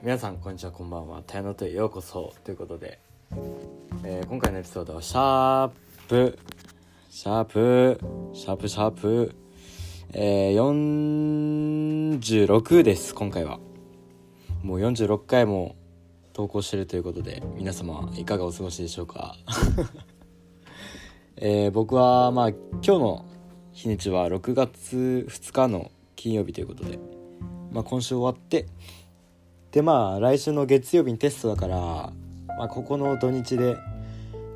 ー皆さんこんにちはこんばんは「たやのとへようこそ」ということで、えー今回のエピソードはシャープシャープシャープシャープえー、46です今回は。もう46回も投稿してるということで皆様いかがお過ごしでしょうか？えー僕はまあ今日の日にちは6月2日の金曜日ということで、まあ、今週終わってでまあ来週の月曜日にテストだから、まあ、ここの土日で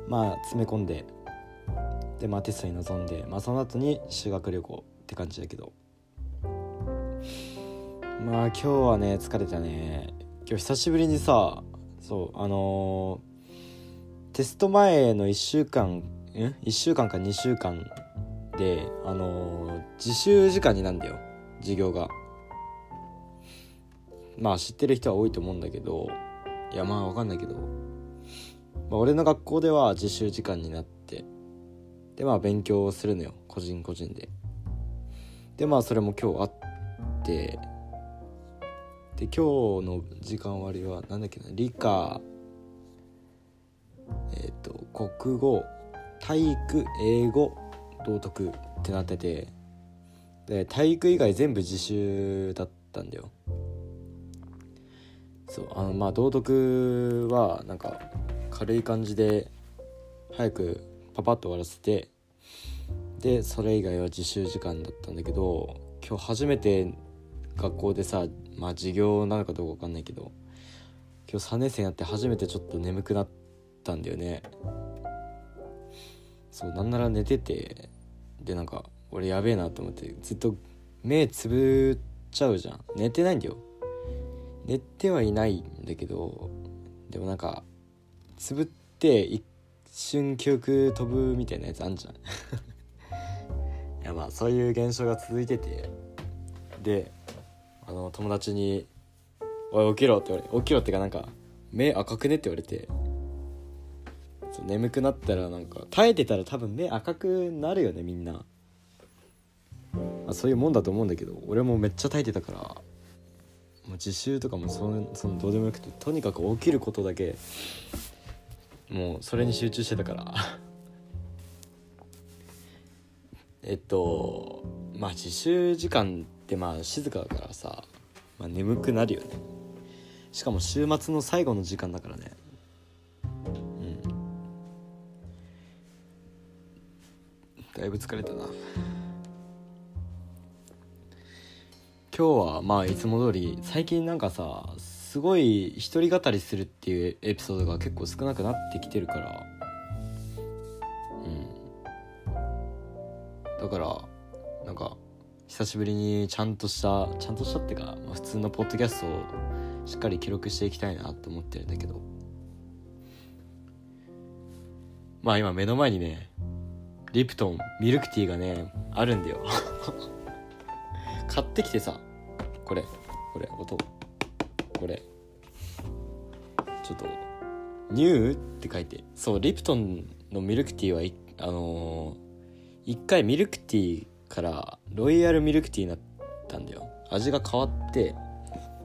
まあ詰め込んででまあテストに臨んで、まあ、その後に修学旅行って感じだけど。まあ今日はね疲れたね。今日久しぶりにさそうあのーテスト前の1週間ん1週間か2週間であのー自習時間になんだよ授業が。まあ知ってる人は多いと思うんだけどいやまあわかんないけど、まあ、俺の学校では自習時間になってでまあ勉強をするのよ。個人個人で。でまあそれも今日あってで今日の時間割はなんだっけな？理科えっ、と国語体育英語道徳ってなっててで体育以外全部自習だったんだよ。そうあのまあ道徳はなんか軽い感じで早くパパッと終わらせてでそれ以外は自習時間だったんだけど今日初めて学校でさまあ授業なのかどうか分かんないけど今日3年生になって初めてちょっと眠くなったんだよね。そうなんなら寝ててでなんか俺やべえなと思ってずっと目つぶっちゃうじゃん。寝てないんだよ。寝てはいないんだけどでもなんかつぶって一瞬記憶飛ぶみたいなやつあんじゃん。いやまあそういう現象が続いててであの友達に「おい起きろ」って言われ起きろってかなんか「目赤くね」って言われて眠くなったらなんか耐えてたら多分目赤くなるよねみんな、まあ、そういうもんだと思うんだけど俺もめっちゃ耐えてたからもう自習とかもそのそのどうでもよくてとにかく起きることだけもうそれに集中してたから。えっとまあ自習時間ってまあ静かだからさ、まあ、眠くなるよね。しかも週末の最後の時間だからね。うん。だいぶ疲れたな今日はまあいつも通り最近なんかさすごい一人語りするっていうエピソードが結構少なくなってきてるから。うん。だからなんか久しぶりにちゃんとしたちゃんとしたっていうか、まあ、普通のポッドキャストをしっかり記録していきたいなって思ってるんだけど。まあ今目の前にねリプトンミルクティーがねあるんだよ。買ってきてさ。これこれ音。これ。ちょっと「ニュー」って書いて。そうリプトンのミルクティーはあのー一回ミルクティーからロイヤルミルクティーになったんだよ。味が変わって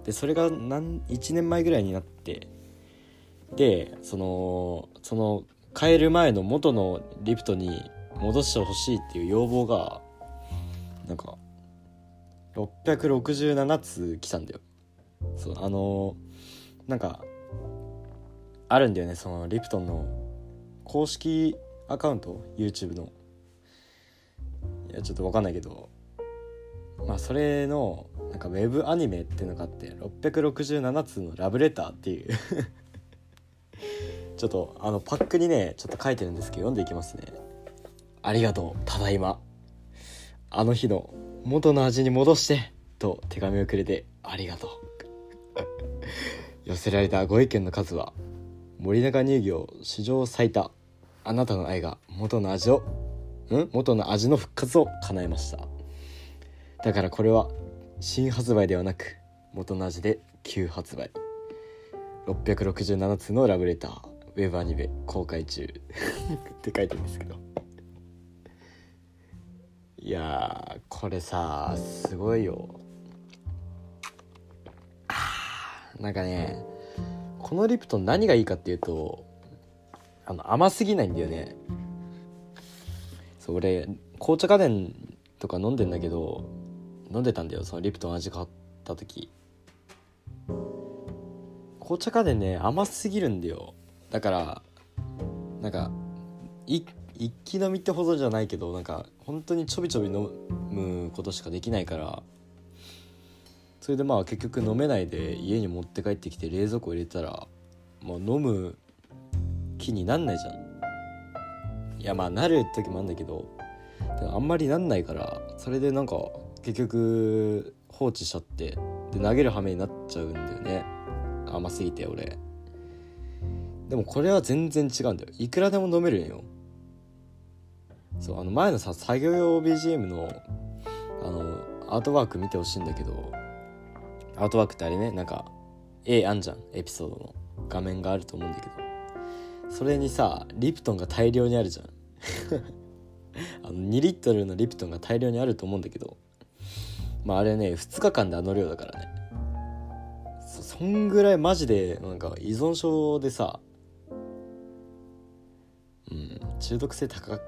でそれが何1年前ぐらいになって。でそのその変える前の元のリプトに戻してほしいっていう要望がなんか667通来たんだよ。そうあのーなんかあるんだよねそのリプトンの公式アカウント？YouTube の。いやちょっと分かんないけど。まあそれのなんかウェブアニメっていうのがあって667通のラブレターっていう。ちょっとあのパックにねちょっと書いてるんですけど読んでいきますね。ありがとうただいま。あの日の元の味に戻してと手紙をくれてありがとう。寄せられたご意見の数は森永乳業史上最多。あなたの愛が元の味をん？元の味の復活を叶えました。だからこれは新発売ではなく元の味で旧発売。667通のラブレターウェブアニメ公開中。って書いてるんですけど。いやこれさすごいよ。なんかねこのリプトン何がいいかっていうとあの甘すぎないんだよね。そう俺紅茶家電とか飲んでんだけど飲んでたんだよそのリプトン味変わった時。紅茶家電ね甘すぎるんだよ。だからなんか一気飲みってほどじゃないけどなんか本当にちょびちょび飲むことしかできないからそれでまあ結局飲めないで家に持って帰ってきて冷蔵庫入れたらもう飲む気になんないじゃん。いやまあなる時もあるんだけどあんまりなんないからそれでなんか結局放置しちゃってで投げる羽目になっちゃうんだよね。甘すぎて俺。でもこれは全然違うんだよ。いくらでも飲めるんよ。そうあの前のさ作業用 BGM のあのアートワーク見てほしいんだけどアートワークってあれねなんか絵あんじゃんエピソードの。画面があると思うんだけど。それにさリプトンが大量にあるじゃん。あの2リットルのリプトンが大量にあると思うんだけど。まああれね2日間であの量だからね。そそんぐらいマジでなんか依存症でさうん中毒性高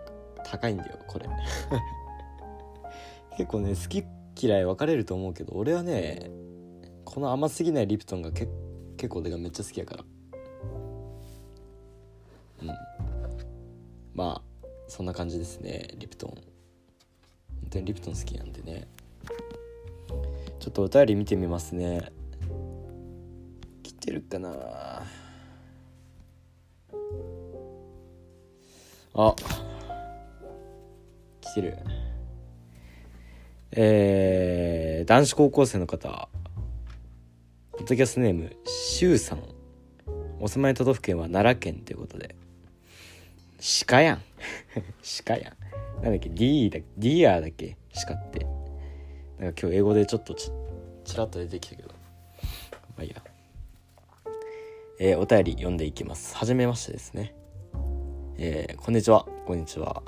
高いんだよこれ。結構ね好き嫌い分かれると思うけど俺はねこの甘すぎないリプトンがけ結構俺がめっちゃ好きやから。うん。まあそんな感じですねリプトン。本当にリプトン好きなんでね。ちょっとお便り見てみますね。来てるかな。あ。来てる。えー、男子高校生の方。ポッドキャストネームしゅうさん。お住まい都道府県は奈良県ということで。鹿やん。鹿やん。なんだっけ？D だ deer だっけ？鹿って。なんか今日英語でちょっとちちらっと出てきたけど。まあいいや。えー、お便り読んでいきます。はじめましてですね。えー、こんにちは。こんにちは。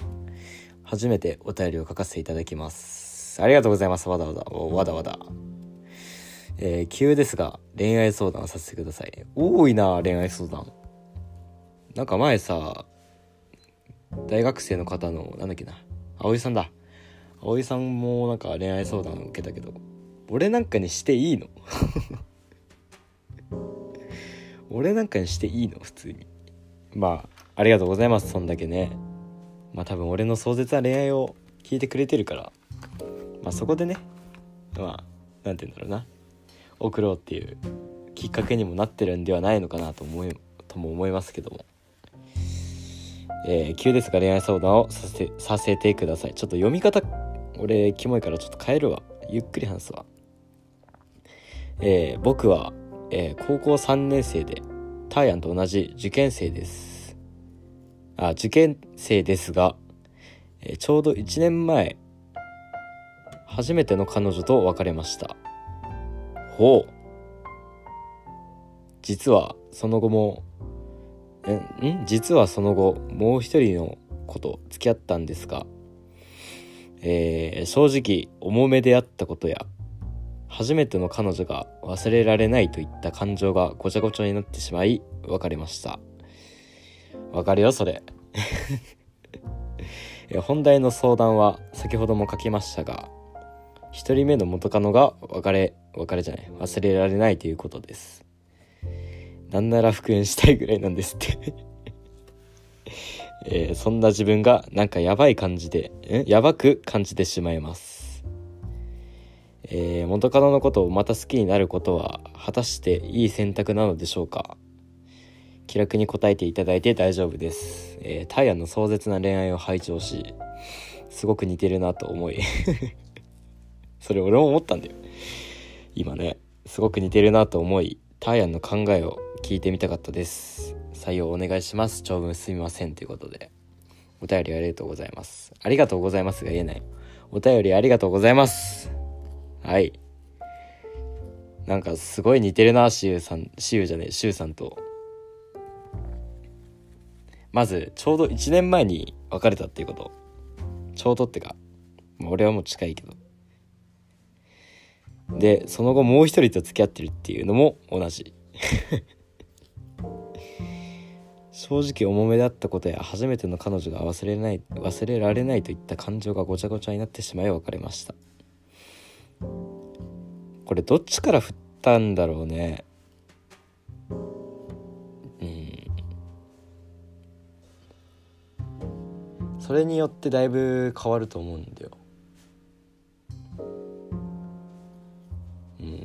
初めてお便りを書かせていただきます。ありがとうございます。わだわだわだわだえー、急ですが恋愛相談させてください。多いな恋愛相談。なんか前さ大学生の方のなんだっけな。葵さんだ。葵さんもなんか恋愛相談受けたけど俺なんかにしていいの？俺なんかにしていいの？普通に。まあありがとうございます。そんだけね。まあ多分俺の壮絶な恋愛を聞いてくれてるからまあそこでねまあ何て言うんだろうな送ろうっていうきっかけにもなってるんではないのかなと思いとも思いますけども。えー、急ですが恋愛相談をさせさせてください。ちょっと読み方俺キモいからちょっと変えるわ。ゆっくり話すわ。えー、僕は、えー、高校3年生でターヤンと同じ受験生です。あ受験生ですが、え、ちょうど1年前初めての彼女と別れました。ほう。実はその後もん？実はその後もう一人の子と付き合ったんですが、えー、正直重めであったことや初めての彼女が忘れられないといった感情がごちゃごちゃになってしまい別れました。わかるよそれ。本題の相談は先ほども書きましたが1人目の元カノが別れ別れじゃない忘れられないということです。なんなら復縁したいぐらいなんですって。えー、そんな自分がなんかやばい感じで、んやばく感じてしまいます。えー、元カノのことをまた好きになることは果たしていい選択なのでしょうか？気楽に答えていただいて大丈夫です。えー、タイヤの壮絶な恋愛を拝聴し、すごく似てるなと思い それ俺も思ったんだよ。今ね、すごく似てるなと思い、タイヤの考えを聞いてみたかったです。採用お願いします。長文すみませんということで。お便りありがとうございます。ありがとうございますが言えない。お便りありがとうございます。はい。なんかすごい似てるなしゆさんしゆじゃねえしゅうさんと。まずちょうど1年前に別れたっていうこと。ちょうどってか、俺はもう近いけど。でその後もう一人と付き合ってるっていうのも同じ。正直重めだったことや初めての彼女が忘れない忘れられないといった感情がごちゃごちゃになってしまい別れました。これどっちから振ったんだろうね。それによってだいぶ変わると思うんだよ。うん。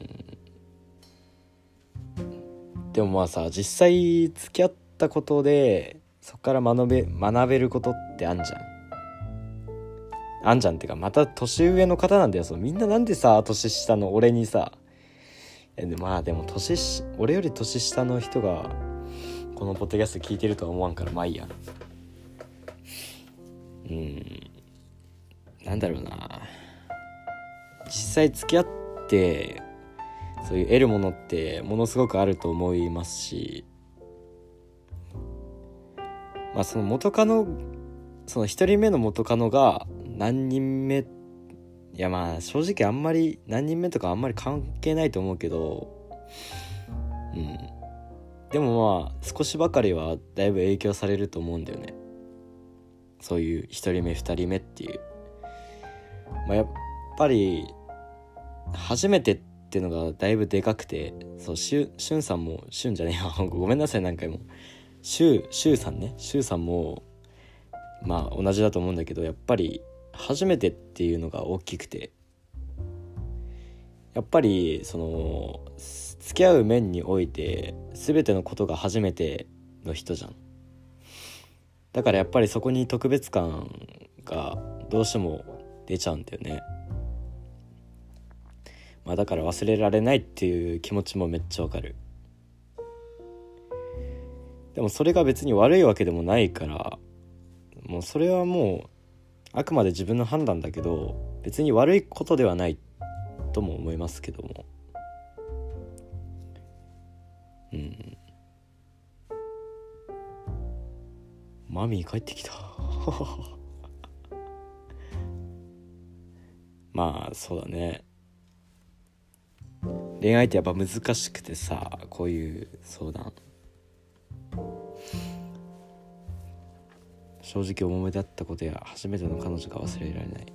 でもまあさ実際付き合ったことでそこから学べ学べることってあんじゃん。あんじゃんっていうかまた年上の方なんだよ。そうみんななんでさ年下の俺にさ。まあでも年し俺より年下の人がこのポッドキャスト聞いてるとは思わんからまあいいや。うん。なんだろうな。実際付き合ってそういう得るものってものすごくあると思いますし。まあその元カノその1人目の元カノが何人目いやまあ正直あんまり何人目とかあんまり関係ないと思うけどうん。でもまあ少しばかりはだいぶ影響されると思うんだよね。そういう1人目2人目っていう。まあやっぱり初めてっていうのがだいぶでかくてそうしゅしゅんさんもしゅんじゃねえよ ごめんなさい何回もしゅしゅうさんね。しゅうさんもまあ同じだと思うんだけどやっぱり初めてっていうのが大きくて。やっぱりその付き合う面において全てのことが初めての人じゃん。だからやっぱりそこに特別感がどうしても出ちゃうんだよね。まあだから忘れられないっていう気持ちもめっちゃわかる。でもそれが別に悪いわけでもないからもうそれはもうあくまで自分の判断だけど別に悪いことではないとも思いますけども。うん。マミー帰ってきた。まあそうだね。恋愛ってやっぱ難しくてさこういう相談。正直重めだったことや初めての彼女が忘れられない。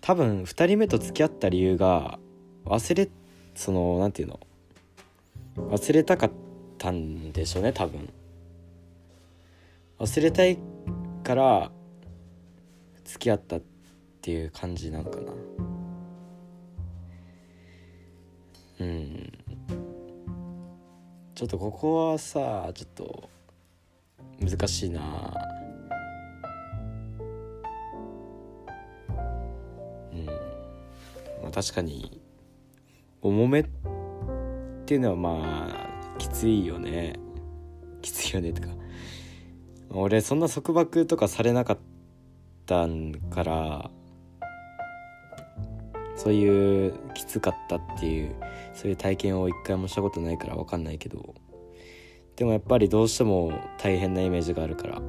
多分2人目と付き合った理由が忘れその何て言うの？忘れたかったんでしょうね多分。忘れたいから付き合ったっていう感じなのかな。うん。ちょっとここはさちょっと難しいな。うん。まあ確かに重めっていうのはまあきついよね。きついよねとか。俺そんな束縛とかされなかったからそういうきつかったっていうそういう体験を一回もしたことないから分かんないけど。でもやっぱりどうしても大変なイメージがあるから。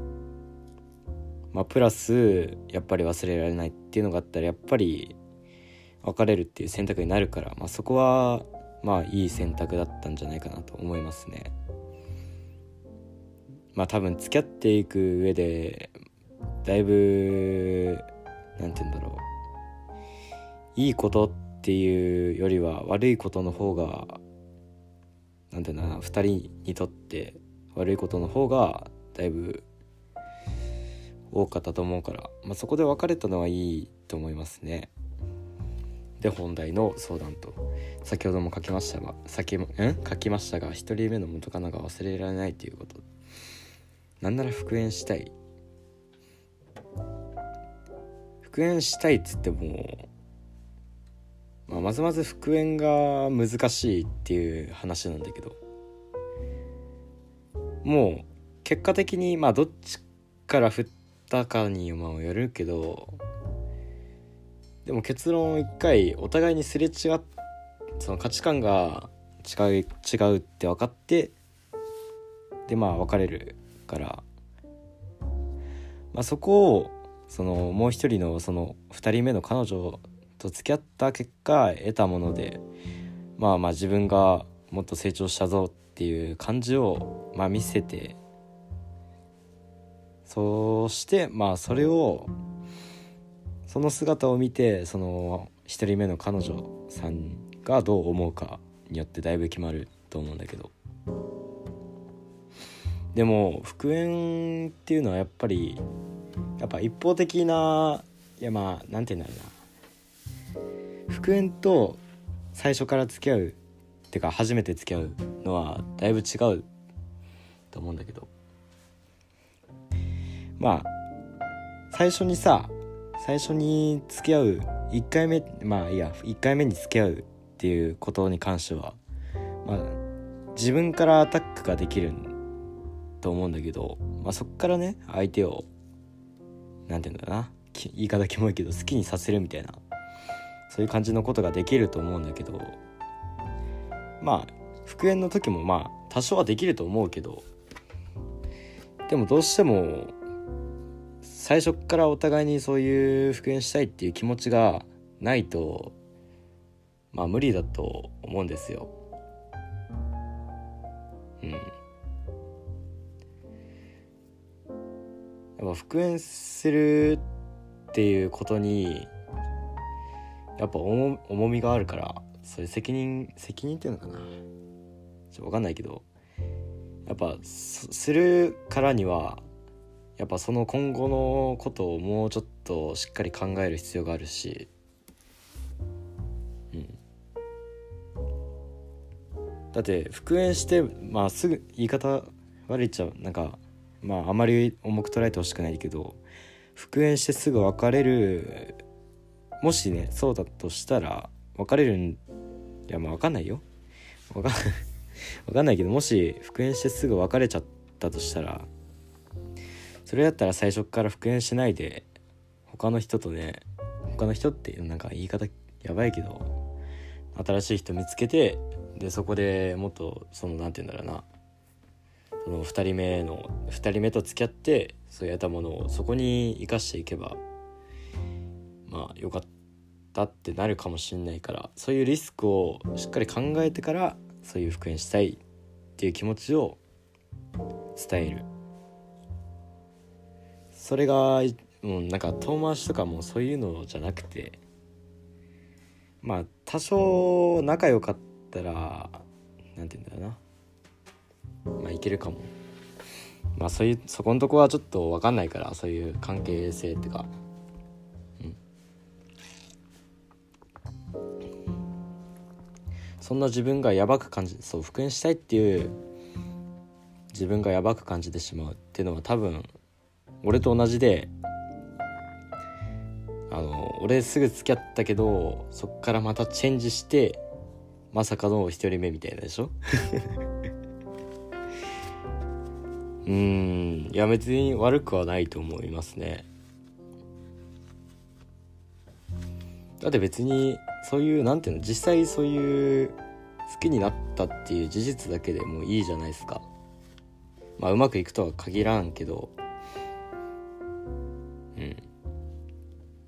まあプラスやっぱり忘れられないっていうのがあったらやっぱり別れるっていう選択になるから、まあ、そこはまあいい選択だったんじゃないかなと思いますね。まあ多分付き合っていく上でだいぶ何て言うんだろういいことっていうよりは悪いことの方がなんていうな2人にとって悪いことの方がだいぶ多かったと思うから、まあ、そこで別れたのはいいと思いますね。で本題の相談と。先ほども書きましたが先もん書きましたが1人目の元カノが忘れられないということ。なんなら復縁したい。復縁したいっつってもまあ、まずまず復縁が難しいっていう話なんだけどもう結果的にまあどっちから振ったかにもよるけどでも結論一回お互いにすれ違っその価値観が違う違うって分かってでまあ別れる。から、まあ、そこをそのもう一人のその2人目の彼女と付き合った結果得たものでまあまあ自分がもっと成長したぞっていう感じを、まあ、見せてそしてまあそれをその姿を見てその1人目の彼女さんがどう思うかによってだいぶ決まると思うんだけど。でも復縁っていうのはやっぱりやっぱ一方的ないやまあなんて言うんだろうな。復縁と最初から付き合うっていうか初めて付き合うのはだいぶ違うと思うんだけど。まあ最初にさ最初に付き合う1回目まあいや1回目に付き合うっていうことに関してはまあ自分からアタックができるんと思うんだけど、まあ、そっからね相手を何て言うんだろうな言い方キモいけど好きにさせるみたいなそういう感じのことができると思うんだけどまあ復縁の時もまあ多少はできると思うけどでもどうしても最初からお互いにそういう復縁したいっていう気持ちがないとまあ無理だと思うんですよ。復縁するっていうことにやっぱ重重みがあるからそれ責任責任っていうのかな。ちょ分かんないけどやっぱするからにはやっぱその今後のことをもうちょっとしっかり考える必要があるしうん。だって復縁してまあすぐ言い方悪いっちゃなんかまああまり重く捉えてほしくないけど復縁してすぐ別れるもしねそうだとしたら別れるんいやまあ分かんないよ。分かんない分かんないけどもし復縁してすぐ別れちゃったとしたらそれだったら最初から復縁しないで他の人とね他の人ってなんか言い方やばいけど新しい人見つけてでそこでもっとその何て言うんだろうな。その2人目の2人目と付き合ってそうやったものをそこに生かしていけばまあよかったってなるかもしんないからそういうリスクをしっかり考えてからそういう復縁したいっていう気持ちを伝える。それがもうなんか遠回しとかもそういうのじゃなくてまあ多少仲良かったら何て言うんだろうな。まあいけるかも。まあそういうそこのとこはちょっと分かんないからそういう関係性っていうか。うん。そんな自分がやばく感じそう復縁したいっていう自分がやばく感じてしまうっていうのは多分俺と同じであの俺すぐ付き合ったけどそっからまたチェンジしてまさかの一人目みたいなでしょ？うん。いや別に悪くはないと思いますね。だって別にそういうなんていうの実際そういう好きになったっていう事実だけでもういいじゃないですか。まあうまくいくとは限らんけど。うん。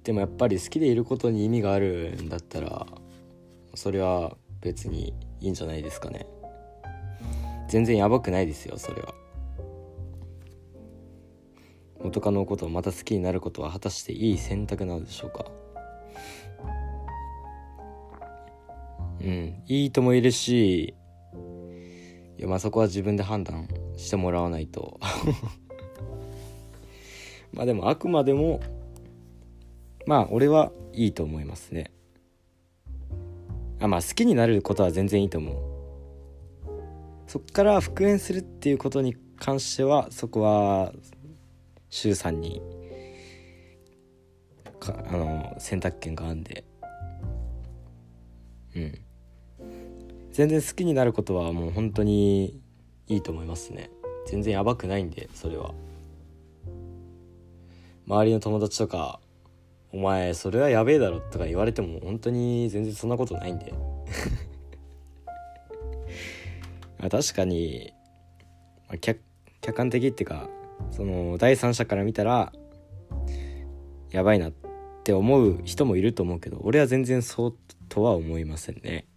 でもやっぱり好きでいることに意味があるんだったらそれは別にいいんじゃないですかね。全然やばくないですよそれは。元カノのことをまた好きになることは果たしていい選択なのでしょうか？うんいいともいるしいやまあそこは自分で判断してもらわないと。まあでもあくまでもまあ俺はいいと思いますね。あまあ好きになることは全然いいと思う。そっから復縁するっていうことに関してはそこは周さんにかあの選択権があんで。うん。全然好きになることはもう本当にいいと思いますね。全然やばくないんでそれは。周りの友達とか「お前それはやべえだろ」とか言われても本当に全然そんなことないんで。確かに、まあ、客客観的っていうかその第三者から見たらやばいなって思う人もいると思うけど俺は全然そうとは思いませんね、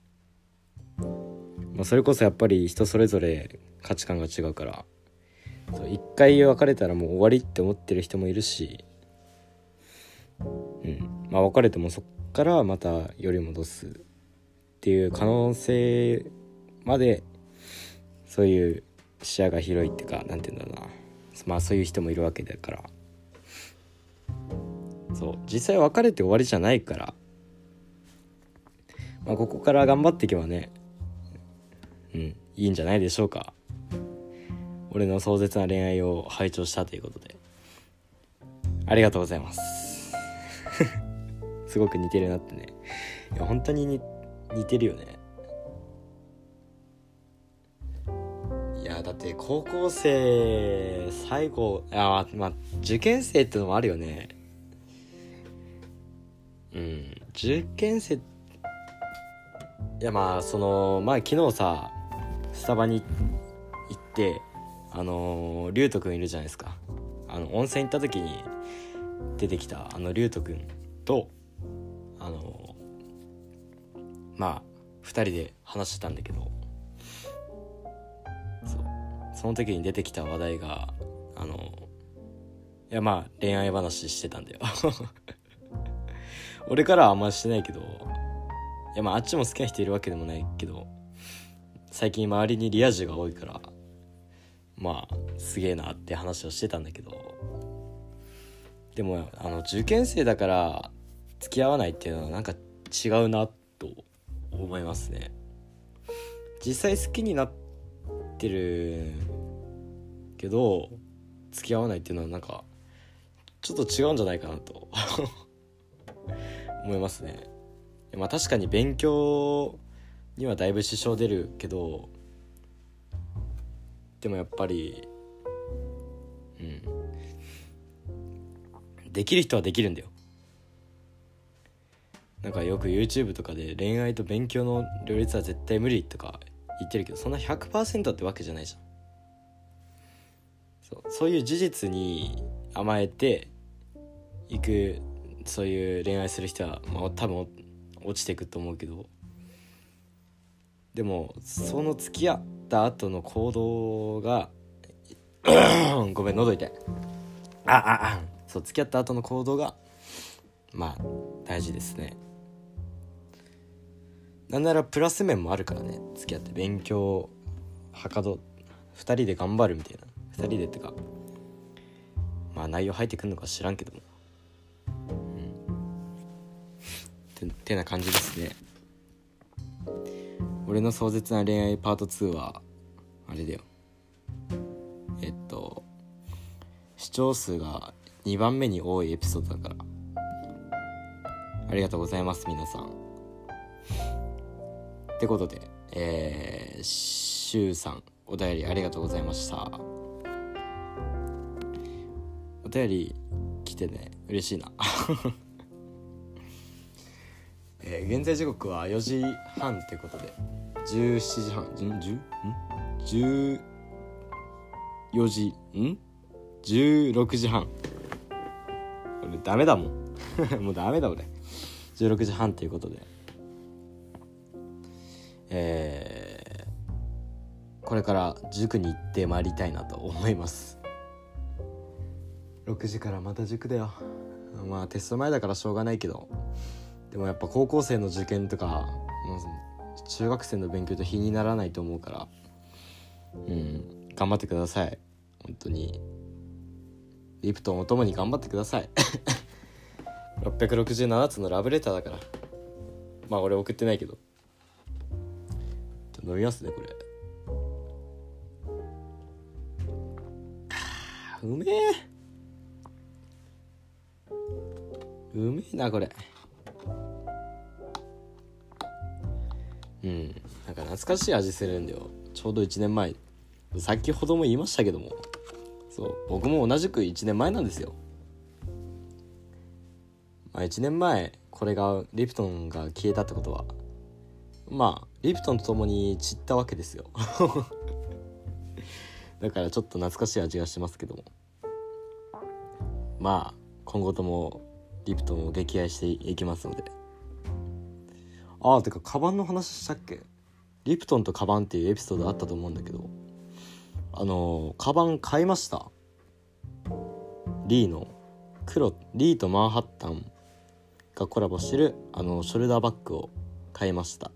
まあ、それこそやっぱり人それぞれ価値観が違うから一回別れたらもう終わりって思ってる人もいるしうん。まあ別れてもそっからまたより戻すっていう可能性までそういう視野が広いっていうか何て言うんだろうな。まあそういう人もいるわけだから。そう。実際別れて終わりじゃないから、まあ、ここから頑張っていけばねうんいいんじゃないでしょうか。俺の壮絶な恋愛を拝聴したということで。ありがとうございます。すごく似てるなってね。いや本当に似てるよね。だって高校生最後あまあ受験生ってのもあるよね。うん。受験生いやまあそのまあ昨日さスタバに行ってあの龍斗くんいるじゃないですか。あの温泉行った時に出てきたあの龍斗くんとあのまあ2人で話してたんだけど。その時に出てきた話題があのいやまあ恋愛話してたんだよ。俺からはあんましてないけどいやまああっちも好きな人いるわけでもないけど最近周りにリア充が多いからまあすげえなって話をしてたんだけどでもあの受験生だから付き合わないっていうのはなんか違うなと思いますね。実際好きになっててるけど付き合わないっていうのはなんかちょっと違うんじゃないかなと 思いますね。まあ確かに勉強にはだいぶ支障出るけどでもやっぱりうん。できる人はできるんだよ。なんかよく YouTube とかで恋愛と勉強の両立は絶対無理とか言ってるけどそんな100%ってわけじゃないじゃん。そうそういう事実に甘えていくそういう恋愛する人は、まあ、多分落ちていくと思うけど。でもその付き合った後の行動が ごめん喉痛い。あああそう付き合った後の行動がまあ大事ですね。なんならプラス面もあるからね。付き合って勉強はかど2人で頑張るみたいな。2人でってかまあ内容入ってくるのか知らんけども。うん。ててな感じですね。俺の壮絶な恋愛パート2はあれだよ。えっと視聴数が2番目に多いエピソードだから。ありがとうございます皆さん。ってことで、えー、しゅうさん、お便りありがとうございました。お便り来てね、嬉しいな。えー、現在時刻は4時半ということで、17時半、ん ?10? ん ?14 時、ん ?16 時半。俺ダメだもん。もうダメだ俺。16時半ということで。えー、これから塾に行ってまいりたいなと思います。6時からまた塾だよ。まあテスト前だからしょうがないけど。でもやっぱ高校生の受験とか中学生の勉強と比にならないと思うから。うん頑張ってください。本当に。リプトンお供に頑張ってください。667つのラブレターだから。まあ俺送ってないけど。飲みますねこれ。うめえ。うめえなこれ。うんなんか懐かしい味するんだよ。ちょうど1年前。先ほども言いましたけども。そう僕も同じく1年前なんですよ。まあ1年前これがリプトンが消えたってことは。まあリプトンと共に散ったわけですよ。だからちょっと懐かしい味がしますけども。まあ今後ともリプトンを撃破していきますので。ああてかカバンの話したっけ？リプトンとカバンっていうエピソードあったと思うんだけど。あのカバン買いました。リーの黒リーとマンハッタンがコラボしてるあのショルダーバッグを買いました。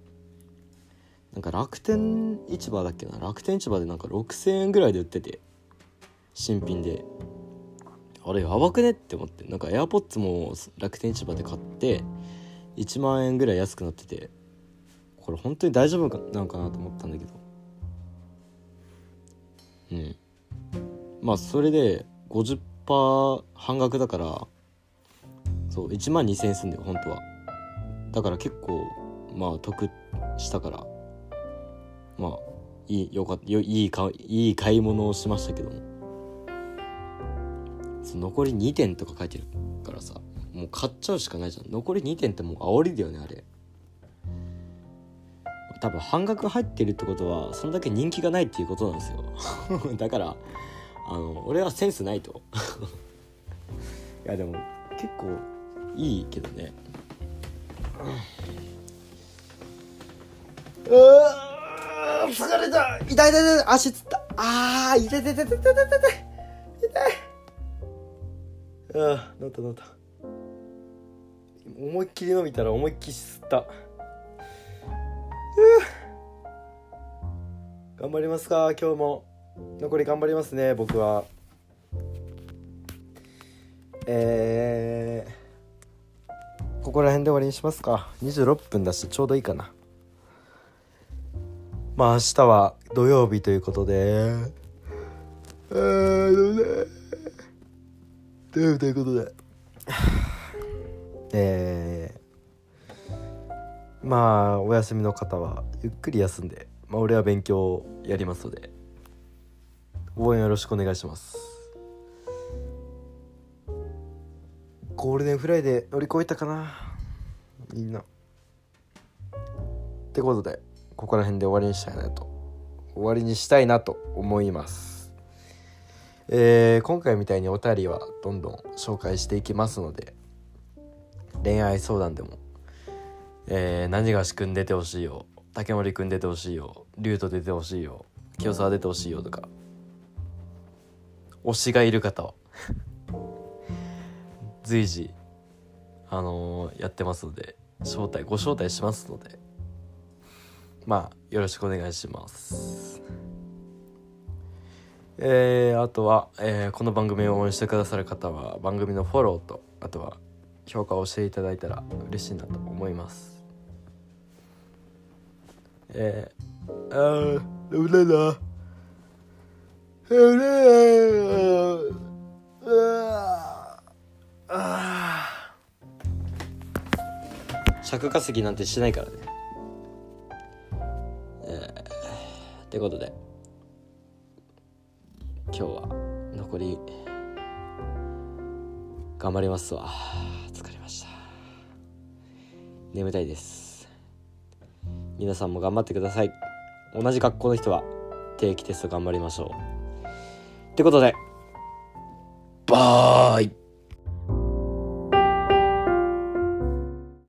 なんか楽天市場だっけな。楽天市場でなんか6000円ぐらいで売ってて。新品で。あれやばくねって思って。なんか AirPods も楽天市場で買って1万円ぐらい安くなってて。これ本当に大丈夫かなんかなと思ったんだけど。うん。まあそれで50%半額だからそう1万2000円すんだよ本当は。だから結構まあ得したから。まあいいよかったよいいかいい買い物をしましたけども。残り2点とか書いてるからさもう買っちゃうしかないじゃん。残り2点ってもう煽りだよねあれ。多分半額入ってるってことはそんだけ人気がないっていうことなんですよ。だからあの俺はセンスないと。いやでも結構いいけどね。うわ疲れた。痛い痛い痛い。足つった。あー痛い痛い痛い痛い痛い痛い。痛い。ああなったなった。思いっきり飲みたら思いっきり吸った。頑張りますか今日も。残り頑張りますね僕は。えー、ここら辺で終わりにしますか。26分だしちょうどいいかな。まあ明日は土曜日ということで。えー、ということで。えー、まあお休みの方はゆっくり休んで、まあ、俺は勉強やりますので。応援よろしくお願いします。ゴールデンフライで乗り越えたかな。みんな。ってことで。ここら辺で終わりにしたいなと。終わりにしたいなと思います。えー、今回みたいにお便りはどんどん紹介していきますので恋愛相談でも、えー、何がしくん出てほしいよ竹森くん出てほしいよ竜斗出てほしいよ清沢出てほしいよとか推しがいる方は 随時あのー、やってますので招待ご招待しますのでまあよろしくお願いします。えー、あとは、えー、この番組を応援してくださる方は番組のフォローとあとは評価をしていただいたら嬉しいなと思います。えー、ああダメだな尺稼ぎなんてしてないからね。ー、ってことで今日は残り頑張りますわ。疲れました。眠たいです。皆さんも頑張ってください。同じ学校の人は定期テスト頑張りましょう。ってことでバーイ。